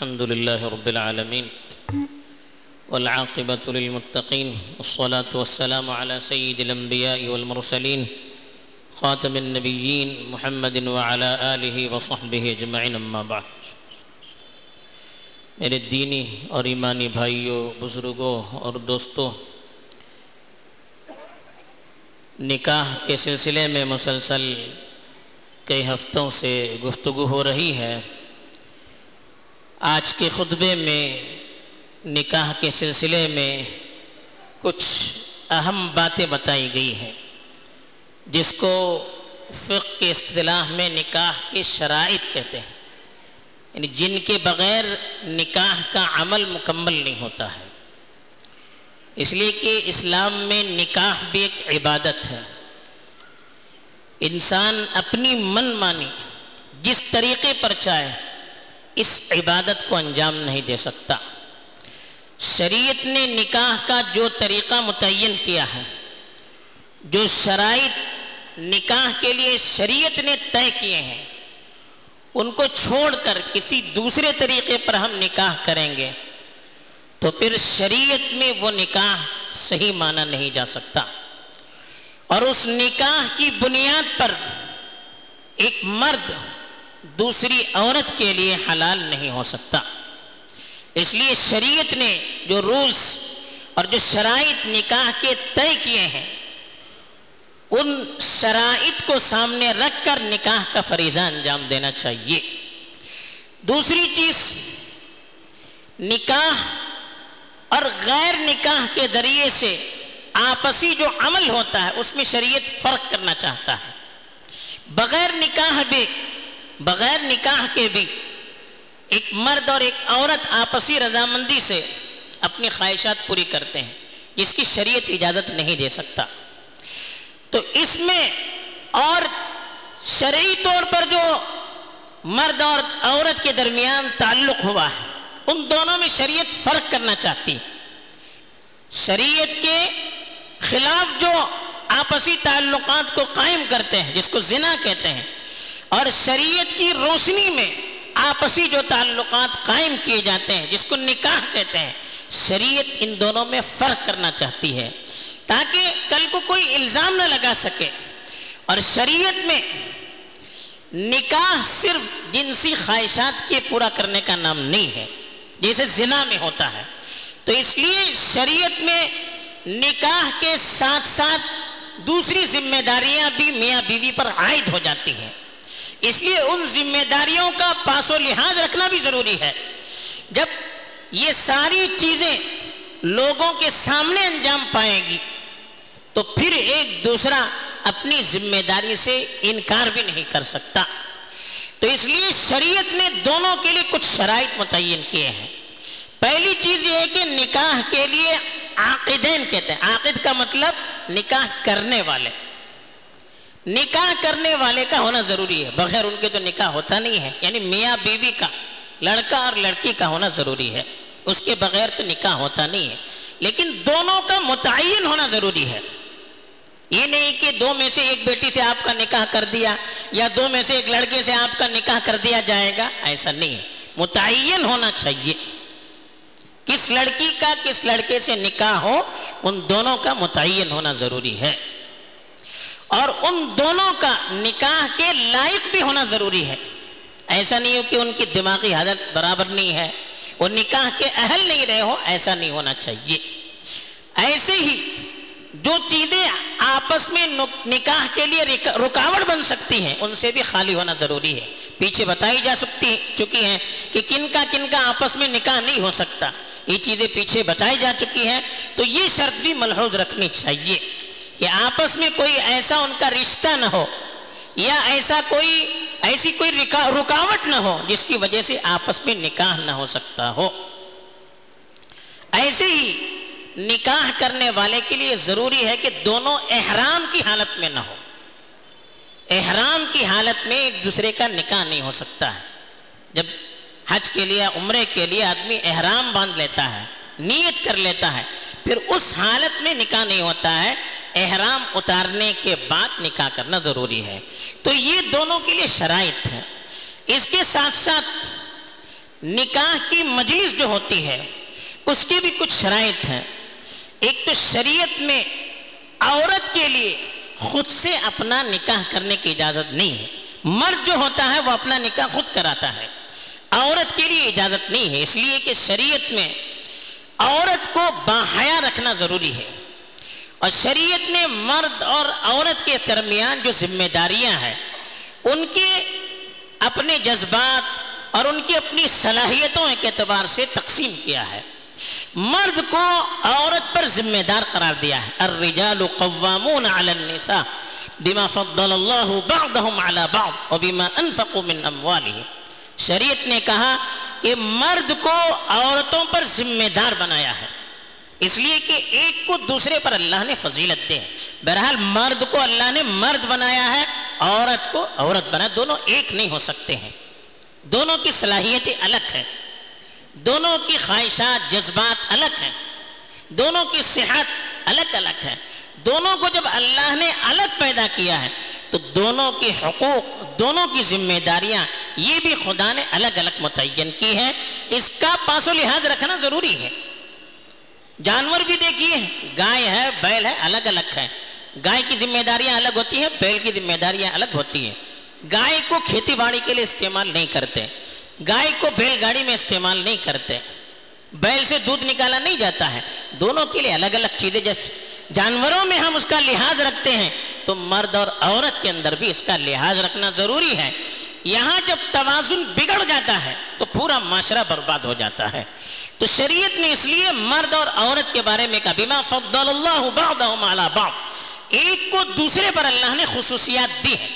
الحمد لله رب العالمين والعاقبة للمتقين والصلاة والسلام على سيد الأنبياء والمرسلين خاتم النبيين محمد وعلى آله وصحبه اجمعين اما بعد. میرے دینی اور ایمانی بھائیوں بزرگوں اور دوستوں نکاح کے سلسلے میں مسلسل کئی ہفتوں سے گفتگو ہو رہی ہے۔ آج کے خطبے میں، نکاح کے سلسلے میں کچھ اہم باتیں بتائی گئی ہیں، جس کو فقہ کے اصطلاح میں نکاح کے شرائط کہتے ہیں۔ یعنی جن کے بغیر نکاح کا عمل مکمل نہیں ہوتا ہے۔ اس لیے کہ اسلام میں نکاح بھی ایک عبادت ہے۔ انسان اپنی من مانی، جس طریقے پر چاہے اس عبادت کو انجام نہیں دے سکتا۔ شریعت نے نکاح کا جو طریقہ متعین کیا ہے، جو شرائط نکاح کے لیے شریعت نے طے کیے ہیں، ان کو چھوڑ کر کسی دوسرے طریقے پر ہم نکاح کریں گے، تو پھر شریعت میں وہ نکاح صحیح مانا نہیں جا سکتا۔ اور اس نکاح کی بنیاد پر ایک مرد دوسری عورت کے لیے حلال نہیں ہو سکتا۔ اس لیے شریعت نے جو رولز اور جو شرائط نکاح کے طے کیے ہیں، ان شرائط کو سامنے رکھ کر نکاح کا فریضہ انجام دینا چاہیے۔ دوسری چیز، نکاح اور غیر نکاح کے ذریعے سے آپسی جو عمل ہوتا ہے، اس میں شریعت فرق کرنا چاہتا ہے۔ بغیر نکاح بھی بغیر نکاح کے بھی ایک مرد اور ایک عورت آپسی رضامندی سے اپنی خواہشات پوری کرتے ہیں، جس کی شریعت اجازت نہیں دے سکتا۔ تو اس میں اور شرعی طور پر جو مرد اور عورت کے درمیان تعلق ہوا ہے، ان دونوں میں شریعت فرق کرنا چاہتی شریعت کے خلاف جو آپسی تعلقات کو قائم کرتے ہیں، جس کو زنا کہتے ہیں اور شریعت کی روشنی میں آپسی جو تعلقات قائم کیے جاتے ہیں، جس کو نکاح کہتے ہیں، شریعت ان دونوں میں فرق کرنا چاہتی ہے۔ تاکہ کل کو کوئی الزام نہ لگا سکے۔ اور شریعت میں نکاح صرف جنسی خواہشات کے پورا کرنے کا نام نہیں ہے، جیسے زنا میں ہوتا ہے۔ تو اس لیے شریعت میں نکاح کے ساتھ ساتھ دوسری ذمہ داریاں بھی میاں بیوی پر عائد ہو جاتی ہیں۔ اس لیے ان ذمہ داریوں کا پاس و لحاظ رکھنا بھی ضروری ہے۔ جب یہ ساری چیزیں لوگوں کے سامنے انجام پائے گی، تو پھر ایک دوسرا اپنی ذمہ داری سے انکار بھی نہیں کر سکتا۔ تو اس لیے شریعت نے دونوں کے لیے کچھ شرائط متعین کیے ہیں۔ پہلی چیز یہ ہے کہ نکاح کے لیے عاقدین کہتے ہیں۔ عاقد کا مطلب نکاح کرنے والے۔ نکاح کرنے والے کا ہونا ضروری ہے۔ بغیر ان کے تو نکاح ہوتا نہیں ہے۔ یعنی میاں بیوی کا، لڑکا اور لڑکی کا ہونا ضروری ہے۔ اس کے بغیر تو نکاح ہوتا نہیں ہے۔ لیکن دونوں کا متعین ہونا ضروری ہے۔ یہ نہیں کہ دو میں سے ایک بیٹی سے آپ کا نکاح کر دیا یا دو میں سے ایک لڑکے سے آپ کا نکاح کر دیا جائے گا، ایسا نہیں ہے۔ متعین ہونا چاہیے۔ کس لڑکی کا، کس لڑکے سے نکاح ہو، ان دونوں کا متعین ہونا ضروری ہے۔ اور ان دونوں کا نکاح کے لائق بھی ہونا ضروری ہے۔ ایسا نہیں ہو کہ ان کی دماغی حالت برابر نہیں ہے، وہ نکاح کے اہل نہیں رہے ہو ایسا نہیں ہونا چاہیے۔ ایسے ہی جو چیزیں آپس میں نکاح کے لیے رکاوٹ بن سکتی ہیں، ان سے بھی خالی ہونا ضروری ہے۔ پیچھے بتائی جا سکتی چکی ہیں کہ کن کا کن کا آپس میں نکاح نہیں ہو سکتا۔ یہ چیزیں پیچھے بتائی جا چکی ہیں، تو یہ شرط بھی ملحوظ رکھنی چاہیے۔ کہ آپس میں کوئی ایسا ان کا رشتہ نہ ہو یا ایسا کوئی ایسی کوئی رکاوٹ نہ ہو جس کی وجہ سے آپس میں نکاح نہ ہو سکتا ہو۔ ایسے ہی نکاح کرنے والے کے لیے ضروری ہے کہ دونوں احرام کی حالت میں نہ ہو۔ احرام کی حالت میں ایک دوسرے کا نکاح نہیں ہو سکتا ہے۔ جب حج کے لیے عمرے کے لیے آدمی احرام باندھ لیتا ہے، نیت کر لیتا ہے، پھر اس حالت میں نکاح نہیں ہوتا ہے احرام اتارنے کے بعد نکاح کرنا ضروری ہے۔ تو یہ دونوں کے لیے شرائط ہے اس کے ساتھ ساتھ نکاح کی مجلس جو ہوتی ہے، اس کے بھی کچھ شرائط ہیں۔ ایک تو شریعت میں عورت کے لیے خود سے اپنا نکاح کرنے کی اجازت نہیں ہے۔ مرد جو ہوتا ہے، وہ اپنا نکاح خود کراتا ہے۔ عورت کے لیے اجازت نہیں ہے۔ اس لیے کہ شریعت میں عورت کو باحیا رکھنا ضروری ہے۔ اور شریعت نے مرد اور عورت کے درمیان جو ذمہ داریاں ہیں، ان کے اپنے جذبات اور ان کی اپنی صلاحیتوں کے اعتبار سے تقسیم کیا ہے۔ مرد کو عورت پر ذمہ دار قرار دیا ہے۔ الرجال قوامون علی النساء بما فضل اللہ بعضهم علی بعض وبما انفقوا من اموالهم شریعت نے کہا کہ مرد کو عورتوں پر ذمہ دار بنایا ہے۔ اس لیے کہ ایک کو دوسرے پر اللہ نے فضیلت دے بہرحال مرد کو اللہ نے مرد بنایا ہے، عورت کو عورت بنا، دونوں ایک نہیں ہو سکتے ہیں۔ دونوں کی صلاحیتیں الگ ہیں۔ دونوں کی خواہشات، جذبات الگ ہیں۔ دونوں کی صحت الگ الگ ہے۔ دونوں کو جب اللہ نے الگ پیدا کیا ہے، تو دونوں کی حقوق، دونوں کی ذمہ داریاں، یہ بھی خدا نے الگ الگ متعین کی ہے اس کا پاس و لحاظ رکھنا ضروری ہے۔ جانور بھی دیکھیے گائے ہے، بیل ہے، الگ الگ ہے گائے کی ذمہ داریاں الگ ہوتی ہیں، بیل کی ذمہ داریاں الگ ہوتی ہیں۔ گائے کو کھیتی باڑی کے لیے استعمال نہیں کرتے۔ گائے کو بیل گاڑی میں استعمال نہیں کرتے۔ بیل سے دودھ نکالا نہیں جاتا ہے۔ دونوں کے لیے الگ الگ چیزیں جب جانوروں میں ہم اس کا لحاظ رکھتے ہیں، تو مرد اور عورت کے اندر بھی اس کا لحاظ رکھنا ضروری ہے۔ یہاں جب توازن بگڑ جاتا ہے تو پورا معاشرہ برباد ہو جاتا ہے۔ تو شریعت نے اس لیے مرد اور عورت کے بارے میں کہا، بما فضل اللہ بعضهم على بعض۔ ایک کو دوسرے پر اللہ نے خصوصیات دی ہیں۔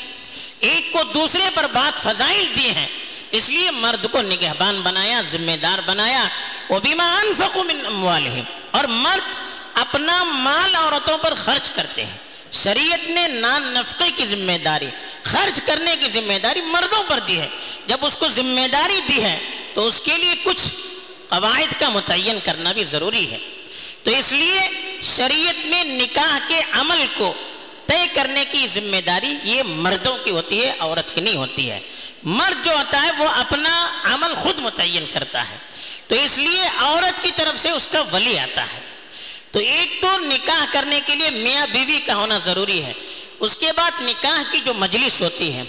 ایک کو دوسرے پر بات فضائل دی ہیں۔ اس لیے مرد کو نگہبان بنایا، ذمہ دار بنایا۔ وبما انفقوا من اموالهم اور مرد اپنا مال عورتوں پر خرچ کرتے ہیں۔ شریعت نے نان نفقے کی ذمہ داری خرچ کرنے کی ذمہ داری مردوں پر دی ہے۔ جب اس کو ذمہ داری دی ہے، تو اس کے لیے کچھ قواعد کا متعین کرنا بھی ضروری ہے۔ تو اس لیے شریعت میں نکاح کے عمل کو طے کرنے کی ذمہ داری یہ مردوں کی ہوتی ہے، عورت کی نہیں ہوتی ہے۔ مرد جو ہوتا ہے، وہ اپنا عمل خود متعین کرتا ہے۔ تو اس لیے عورت کی طرف سے اس کا ولی آتا ہے۔ تو ایک تو نکاح کرنے کے لیے میاں بیوی کا ہونا ضروری ہے۔ اس کے بعد نکاح کی جو مجلس ہوتی ہے،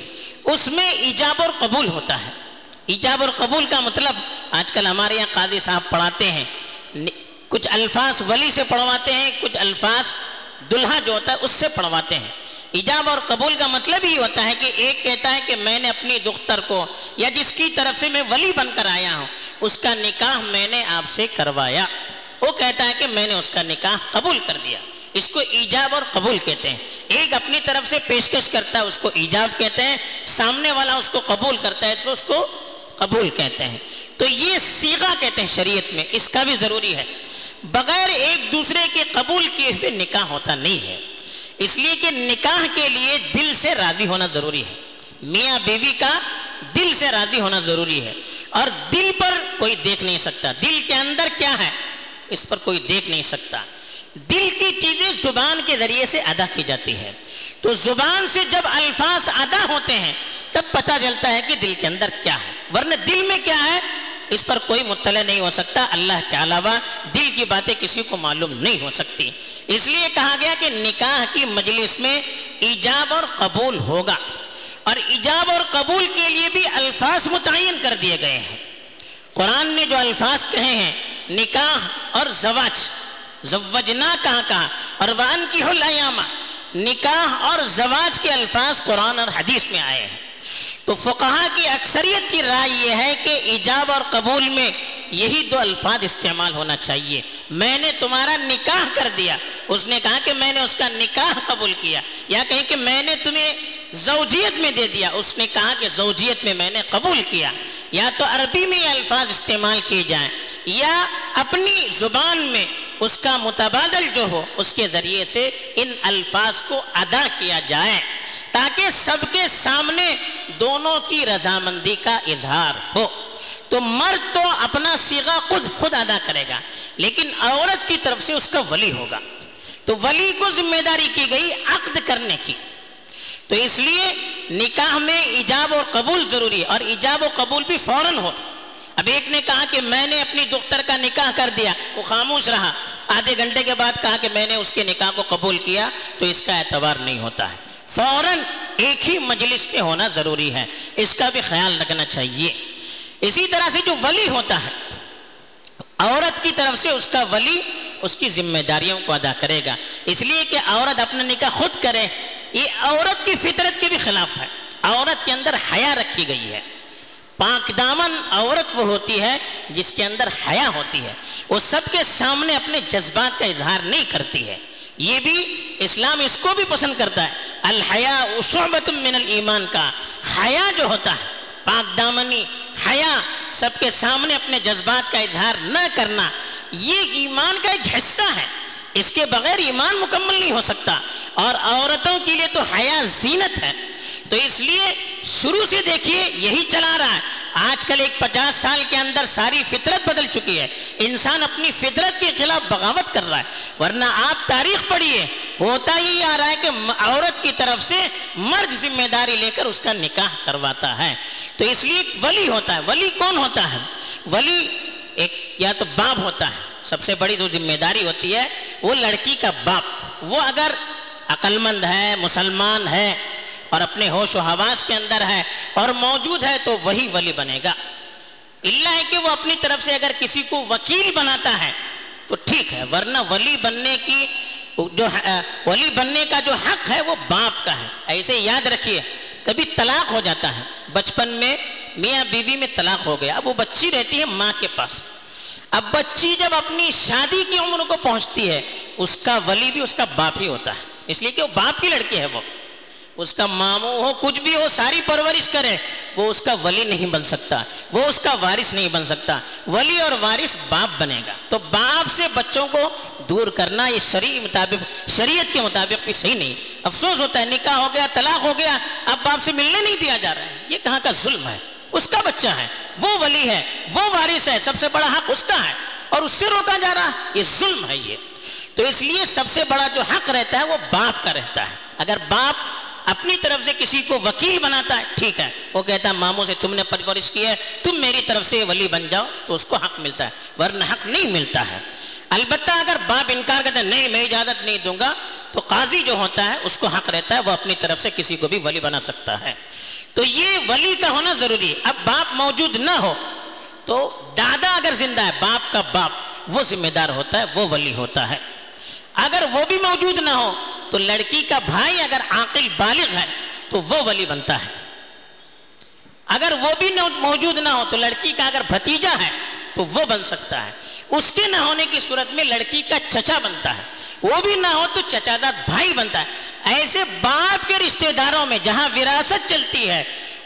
اس میں ایجاب اور قبول ہوتا ہے۔ ایجاب اور قبول کا مطلب آج کل ہمارے یہاں قاضی صاحب پڑھاتے ہیں۔ کچھ الفاظ ولی سے پڑھواتے ہیں، کچھ الفاظ دلہا جو ہوتا ہے، اس سے پڑھواتے ہیں۔ ایجاب اور قبول کا مطلب ہی ہوتا ہے کہ ایک کہتا ہے کہ میں نے اپنی دختر کو یا جس کی طرف سے میں ولی بن کر آیا ہوں، اس کا نکاح میں نے آپ سے کروایا۔ وہ کہتا ہے کہ میں نے اس کا نکاح قبول کر دیا اس کو ایجاب اور قبول کہتے ہیں۔ ایک اپنی طرف سے پیشکش کرتا ہے، اس کو ایجاب کہتے ہیں۔ سامنے والا اس کو قبول کرتا ہے، اس کو قبول کہتے ہیں۔ تو یہ سیغا کہتے ہیں شریعت میں، اس کا بھی ضروری ہے۔ بغیر ایک دوسرے کے قبول کیے ہوئے نکاح ہوتا نہیں ہے۔ اس لیے کہ نکاح کے لیے دل سے راضی ہونا ضروری ہے۔ میاں بیوی کا دل سے راضی ہونا ضروری ہے۔ اور دل پر کوئی دیکھ نہیں سکتا۔ دل کے اندر کیا ہے؟ اس پر کوئی دیکھ نہیں سکتا۔ دل کی چیزیں زبان کے ذریعے سے ادا کی جاتی ہے تو زبان سے جب الفاظ ادا ہوتے ہیں، تب پتہ چلتا ہے کہ دل کے اندر کیا ہے۔ ورنہ دل میں کیا ہے؟ اس پر کوئی مطلع نہیں ہو سکتا۔ اللہ کے علاوہ دل کی باتیں کسی کو معلوم نہیں ہو سکتی۔ اس لیے کہا گیا کہ نکاح کی مجلس میں ایجاب اور قبول ہوگا۔ اور ایجاب اور قبول کے لیے بھی الفاظ متعین کر دیے گئے ہیں۔ قرآن نے جو الفاظ کہے ہیں، نکاح اور زواج زوجنا کہاں کہاں؟ اور وان کی حلیامہ نکاح اور زواج کے الفاظ قرآن اور حدیث میں آئے ہیں۔ تو فقہا کی اکثریت کی رائے یہ ہے کہ ایجاب اور قبول میں یہی دو الفاظ استعمال ہونا چاہیے۔ میں نے تمہارا نکاح کر دیا۔ اس نے کہا کہ میں نے اس کا نکاح قبول کیا۔ یا کہیں کہ میں نے تمہیں زوجیت میں دے دیا۔ اس نے کہا کہ زوجیت میں میں نے قبول کیا۔ یا تو عربی میں یہ الفاظ استعمال کیے جائیں۔ یا اپنی زبان میں اس کا متبادل جو ہو، اس کے ذریعے سے ان الفاظ کو ادا کیا جائے تاکہ سب کے سامنے دونوں کی رضامندی کا اظہار ہو۔ تو مرد تو اپنا سیغا خود خود ادا کرے گا، لیکن عورت کی طرف سے اس کا ولی ہوگا۔ تو ولی کو ذمہ داری کی گئی عقد کرنے کی۔ تو اس لیے نکاح میں ایجاب اور قبول ضروری ہے اور ایجاب و قبول بھی فوراً ہو۔ اب ایک نے کہا کہ میں نے اپنی دختر کا نکاح کر دیا، وہ خاموش رہا۔ آدھے گھنٹے کے بعد کہا کہ میں نے اس کے نکاح کو قبول کیا، تو اس کا اعتبار نہیں ہوتا ہے۔ فوراً ایک ہی مجلس پہ ہونا ضروری ہے، اس کا بھی خیال رکھنا چاہیے۔ اسی طرح سے جو ولی ہوتا ہے، عورت کی طرف سے اس کا ولی اس کی ذمہ داریوں کو ادا کرے گا۔ اس لیے کہ عورت اپنا نکاح خود کرے، یہ عورت کی فطرت کے بھی خلاف ہے۔ عورت کے اندر حیا رکھی گئی ہے۔ پاک دامن عورت وہ ہوتی ہے جس کے اندر حیا ہوتی ہے۔ وہ سب کے سامنے اپنے جذبات کا اظہار نہیں کرتی ہے۔ یہ بھی اسلام اس کو بھی پسند کرتا ہے۔ الحیا شعبت من الایمان کا۔ حیا جو ہوتا ہے، پاک دامنی حیا، سب کے سامنے اپنے جذبات کا اظہار نہ کرنا، یہ ایمان کا ایک حصہ ہے۔ اس کے بغیر ایمان مکمل نہیں ہو سکتا۔ اور عورتوں کے لیے تو حیا زینت ہے۔ تو اس لیے شروع سے دیکھیے یہی چلا رہا ہے۔ آج کل ایک پچاس سال کے اندر ساری فطرت بدل چکی ہے۔ انسان اپنی فطرت کے خلاف بغاوت کر رہا ہے۔ ورنہ آپ تاریخ پڑھیے، ہوتا ہی آ رہا ہے کہ عورت کی طرف سے مرد ذمہ داری لے کر اس کا نکاح کرواتا ہے۔ تو اس لیے ولی ہوتا ہے۔ ولی کون ہوتا ہے؟ ولی ایک یا تو باپ ہوتا ہے۔ سب سے بڑی جو ذمہ داری ہوتی ہے وہ لڑکی کا باپ۔ وہ اگر عقل مند ہے، مسلمان ہے اور اپنے ہوش و حواس کے اندر ہے اور موجود ہے تو وہی ولی بنے گا۔ اللہ ہے کہ وہ اپنی طرف سے اگر کسی کو وکیل بناتا ہے تو ٹھیک ہے، ورنہ ولی بننے کی جو ولی بننے کا جو حق ہے وہ باپ کا ہے۔ ایسے یاد رکھیے، کبھی طلاق ہو جاتا ہے۔ بچپن میں میاں بیوی میں طلاق ہو گیا، اب وہ بچی رہتی ہے ماں کے پاس۔ اب بچی جب اپنی شادی کی عمر کو پہنچتی ہے، اس کا ولی بھی اس کا باپ ہی ہوتا ہے۔ اس لیے کہ وہ باپ کی لڑکی ہے وہ۔ اس کا ماموں ہو، کچھ بھی ہو، ساری پرورش کرے۔ وہ اس کا ولی نہیں بن سکتا۔ وہ اس کا وارث نہیں بن سکتا۔ ولی اور وارث باپ بنے گا۔ تو باپ سے بچوں کو دور کرنا یہ شریع مطابق، شریعت کے مطابق بھی صحیح نہیں۔ افسوس ہوتا ہے، نکاح ہو گیا، طلاق ہو گیا، اب باپ سے ملنے نہیں دیا جا رہا ہے۔ یہ کہاں کا ظلم ہے؟ اس کا بچہ ہے، وہ ولی ہے، وہ وارث ہے، سب سے بڑا حق اس کا ہے۔ اور اس سے روکا جا رہا، یہ ظلم ہے یہ۔ تو اس لیے سب سے بڑا جو حق رہتا ہے، وہ باپ کا رہتا ہے۔ اگر باپ اپنی طرف سے کسی کو وکیل بناتا ہے، ٹھیک ہے۔ وہ کہتا ہے، ماموں سے تم نے پرورش کی ہے، تم میری طرف سے ولی بن جاؤ تو اس کو حق ملتا ہے، ورنہ حق نہیں ملتا ہے۔ البتہ اگر باپ انکار کرتا ہے، نہیں، میں اجازت نہیں دوں گا، تو قاضی جو ہوتا ہے، اس کو حق رہتا ہے، وہ اپنی طرف سے کسی کو بھی ولی بنا سکتا ہے۔ تو یہ ولی کا ہونا ضروری ہے۔ اب باپ موجود نہ ہو، تو دادا اگر زندہ ہے، باپ کا باپ، وہ ذمہ دار ہوتا ہے، وہ ولی ہوتا ہے۔ اگر وہ بھی موجود نہ ہو تو لڑکی کا بھائی اگر عاقل بالغ ہے تو وہ ولی بنتا ہے۔ اگر وہ بھی موجود نہ ہو تو لڑکی کا اگر بھتیجا ہے تو وہ بن سکتا ہے۔ اس کے نہ ہونے کی صورت میں لڑکی کا چچا بنتا ہے۔ وہ بھی نہ ہو تو چچا زاد بھائی بنتا ہے۔ ایسے باپ کے رشتہ داروں میں جہاں وراثت چلتی ہے،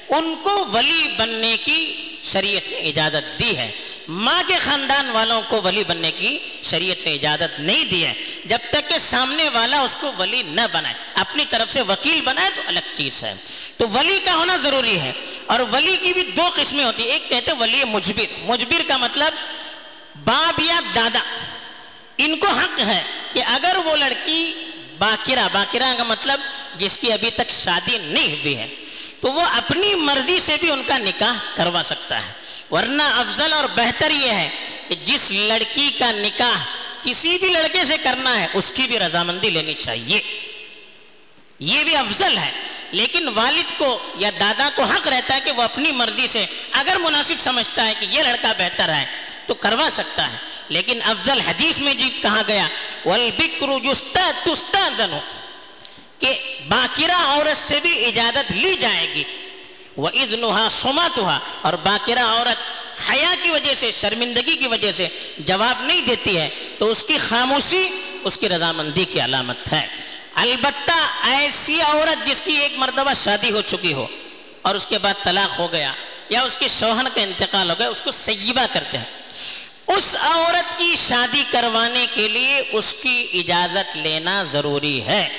ان کو ولی بننے کی شریعت نے اجازت دی ہے۔ ماں کے خاندان والوں کو ولی بننے کی شریعت نے اجازت نہیں دی ہے۔ جب تک کہ سامنے والا اس کو ولی نہ بنائے، اپنی طرف سے وکیل بنائے تو الگ چیز ہے۔ تو ولی کا ہونا ضروری ہے۔ اور ولی کی بھی دو قسمیں ہوتی ہیں، ایک کہتے ہیں ولی مجبر۔ مجبر کا مطلب باپ یا دادا۔ ان کو حق ہے کہ اگر وہ لڑکی باقرہ باقرہ کا مطلب جس کی ابھی تک شادی نہیں ہوئی ہے تو وہ اپنی مرضی سے بھی ان کا نکاح کروا سکتا ہے۔ ورنہ افضل اور بہتر یہ ہے کہ جس لڑکی کا نکاح کسی بھی لڑکے سے کرنا ہے، اس کی بھی رضامندی لینی چاہیے۔ یہ بھی افضل ہے۔ لیکن والد کو یا دادا کو حق رہتا ہے کہ وہ اپنی مرضی سے، اگر مناسب سمجھتا ہے کہ یہ لڑکا بہتر ہے، تو کروا سکتا ہے۔ لیکن افضل حدیث میں جی کہا گیا کہ باقرہ عورت سے بھی اجازت لی جائے گی۔ وہ ادنہا سماتہا اور باقرہ عورت حیا کی وجہ سے، شرمندگی کی وجہ سے جواب نہیں دیتی ہے، تو اس کی خاموشی، اس کی رضامندی کی علامت ہے۔ البتہ ایسی عورت جس کی ایک مرتبہ شادی ہو چکی ہو اور اس کے بعد طلاق ہو گیا یا اس کے شوہن کا انتقال ہو گیا، اس کو سیبہ کرتے ہیں۔ اس عورت کی شادی کروانے کے لیے اس کی اجازت لینا ضروری ہے۔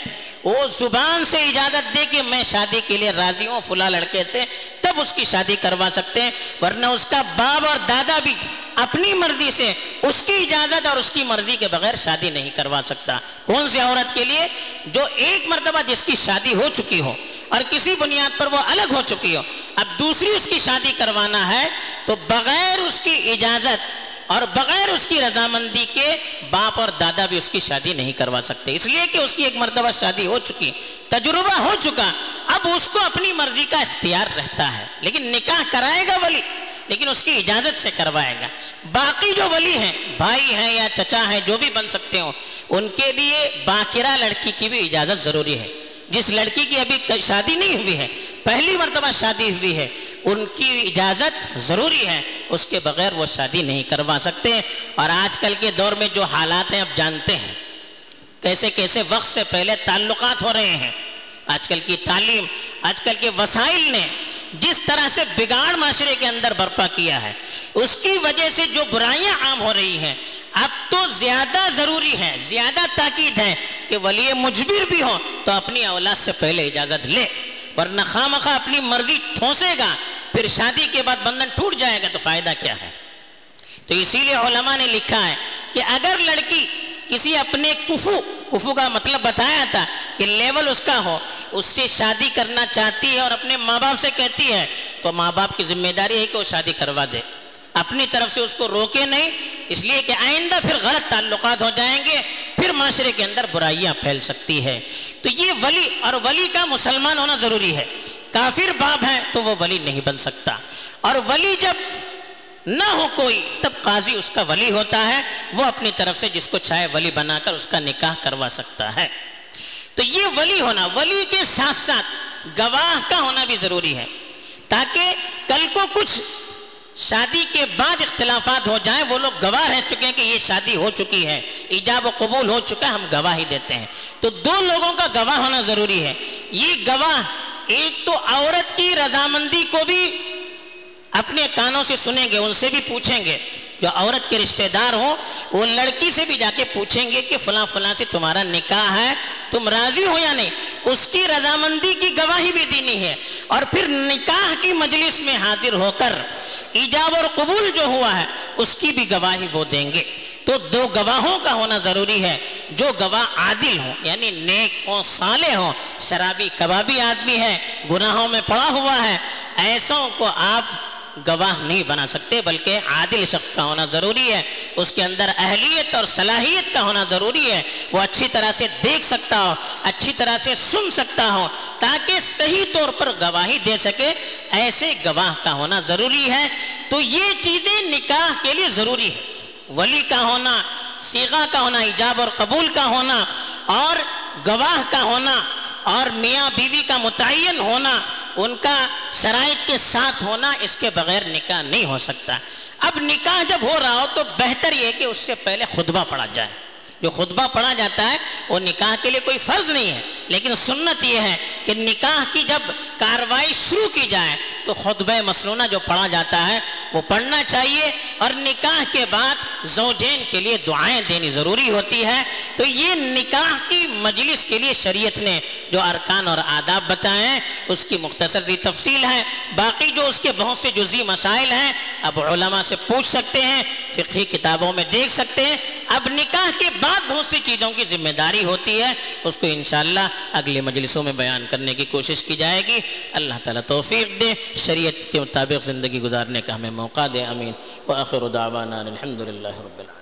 وہ زبان سے اجازت دے کہ میں شادی کے لیے راضی ہوں فلا لڑکے سے، تب اس کی شادی کروا سکتے ہیں، ورنہ اس کا باپ اور دادا بھی اپنی مرضی سے اس کی اجازت اور اس کی مرضی کے بغیر شادی نہیں کروا سکتا۔ کون سی عورت کے لیے؟ جو ایک مرتبہ جس کی شادی ہو چکی ہو اور کسی بنیاد پر وہ الگ ہو چکی ہو۔ اب دوسری اس کی شادی کروانا ہے تو بغیر اس کی اجازت اور بغیر اس کی رضامندی کے باپ اور دادا بھی اس کی شادی نہیں کروا سکتے۔ اس لیے کہ اس کی ایک مرتبہ شادی ہو چکی، تجربہ ہو چکا۔ اب اس کو اپنی مرضی کا اختیار رہتا ہے۔ لیکن نکاح کرائے گا ولی، لیکن اس کی اجازت سے کروائے گا۔ باقی جو ولی ہیں، بھائی ہیں یا چچا ہیں، جو بھی بن سکتے ہوں، ان کے لیے باقرہ لڑکی کی بھی اجازت ضروری ہے۔ جس لڑکی کی ابھی شادی نہیں ہوئی ہے، پہلی مرتبہ شادی ہوئی ہے ان کی اجازت ضروری ہے، اس کے بغیر وہ شادی نہیں کروا سکتے۔ اور آج کل کے دور میں جو حالات ہیں اب جانتے ہیں۔ کیسے کیسے وقت سے پہلے تعلقات ہو رہے ہیں۔ آج کل کی تعلیم، آج کل کے وسائل نے جس طرح سے بگاڑ معاشرے کے اندر برپا کیا ہے، اس کی وجہ سے جو برائیاں عام ہو رہی ہیں، اب تو زیادہ ضروری ہے زیادہ تاکید ہے کہ ولی مجبر بھی ہو تو اپنی اولاد سے پہلے اجازت لے، ورنہ خواہ اپنی مرضی ٹھونسے گا۔ پھر شادی کے بعد بندھن ٹوٹ جائے گا تو فائدہ کیا ہے؟ تو اسی لیے علماء نے لکھا ہے کہ اگر لڑکی کسی اپنے کفو کفو کا مطلب بتایا تھا کہ لیول اس کا ہو، اس سے شادی کرنا چاہتی ہے اور اپنے ماں باپ سے کہتی ہے، تو ماں باپ کی ذمہ داری ہے کہ وہ شادی کروا دے۔ اپنی طرف سے اس کو روکے نہیں، اس لیے کہ آئندہ پھر غلط تعلقات ہو جائیں گے، پھر معاشرے کے اندر برائیاں پھیل سکتی ہے۔ تو یہ ولی اور ولی کا مسلمان ہونا ضروری ہے۔ کافر باپ ہے تو وہ ولی نہیں بن سکتا۔ اور ولی جب نہ ہو کوئی، تب قاضی اس کا ولی ہوتا ہے۔ وہ اپنی طرف سے جس کو چاہے ولی بنا کر اس کا نکاح کروا سکتا ہے۔ تو یہ ولی ہونا، ولی کے ساتھ ساتھ گواہ کا ہونا بھی ضروری ہے۔ تاکہ کل کو کچھ شادی کے بعد اختلافات ہو جائیں، وہ لوگ گواہ رہ چکے ہیں کہ یہ شادی ہو چکی ہے، ایجاب و قبول ہو چکا ہے ہم گواہی دیتے ہیں۔ تو دو لوگوں کا گواہ ہونا ضروری ہے۔ یہ گواہ ایک تو عورت کی رضامندی کو بھی اپنے کانوں سے سنیں گے، ان سے بھی پوچھیں گے۔ جو عورت کے رشتہ دار ہوں، وہ لڑکی سے بھی جا کے پوچھیں گے کہ فلاں فلاں سے تمہارا نکاح ہے، تم راضی ہو یا نہیں؟ اس کی رضامندی کی گواہی بھی دینی ہے۔ اور پھر نکاح کی مجلس میں حاضر ہو کر ایجاب اور قبول جو ہوا ہے، اس کی بھی گواہی وہ دیں گے۔ تو دو گواہوں کا ہونا ضروری ہے۔ جو گواہ عادل ہوں یعنی نیک ہوں، صالح ہوں، شرابی کبابی آدمی ہے گناہوں میں پڑا ہوا ہے، ایسوں کو آپ گواہ نہیں بنا سکتے، بلکہ عادل شخص کا ہونا ضروری ہے۔ اس کے اندر اہلیت اور صلاحیت کا ہونا ضروری ہے۔ وہ اچھی طرح سے دیکھ سکتا ہو، اچھی طرح سے سن سکتا ہو، تاکہ صحیح طور پر گواہی دے سکے۔ ایسے گواہ کا ہونا ضروری ہے۔ تو یہ چیزیں نکاح کے لیے ضروری ہے ولی کا ہونا سیغا کا ہونا، ایجاب اور قبول کا ہونا، اور گواہ کا ہونا، اور میاں بیوی کا متعین ہونا، ان کا شرائط کے ساتھ ہونا، اس کے بغیر نکاح نہیں ہو سکتا۔ اب نکاح جب ہو رہا ہو تو بہتر یہ کہ اس سے پہلے خطبہ پڑھا جائے۔ جو خطبہ پڑھا جاتا ہے، وہ نکاح کے لیے کوئی فرض نہیں ہے۔ لیکن سنت یہ ہے کہ نکاح کی جب کاروائی شروع کی جائے، تو خطبہ مسنونہ جو پڑھا جاتا ہے، وہ پڑھنا چاہیے۔ اور نکاح کے بعد زوجین کے لیے دعائیں دینی ضروری ہوتی ہے۔ تو یہ نکاح کی مجلس کے لیے شریعت نے جو ارکان اور آداب بتائے ہیں اس کی مختصر سی تفصیل ہے۔ باقی جو اس کے بہت سے جزی مسائل ہیں، اب علماء سے پوچھ سکتے ہیں، فقہی کتابوں میں دیکھ سکتے ہیں۔ اب نکاح کے بعد بہت سی چیزوں کی ذمہ داری ہوتی ہے، اس کو انشاءاللہ اگلے مجلسوں میں بیان کرنے کی کوشش کی جائے گی۔ اللہ تعالیٰ توفیق دے، شریعت کے مطابق زندگی گزارنے کا ہمیں موقع دے امین وآخر دعوانا الحمدللہ رب العالمين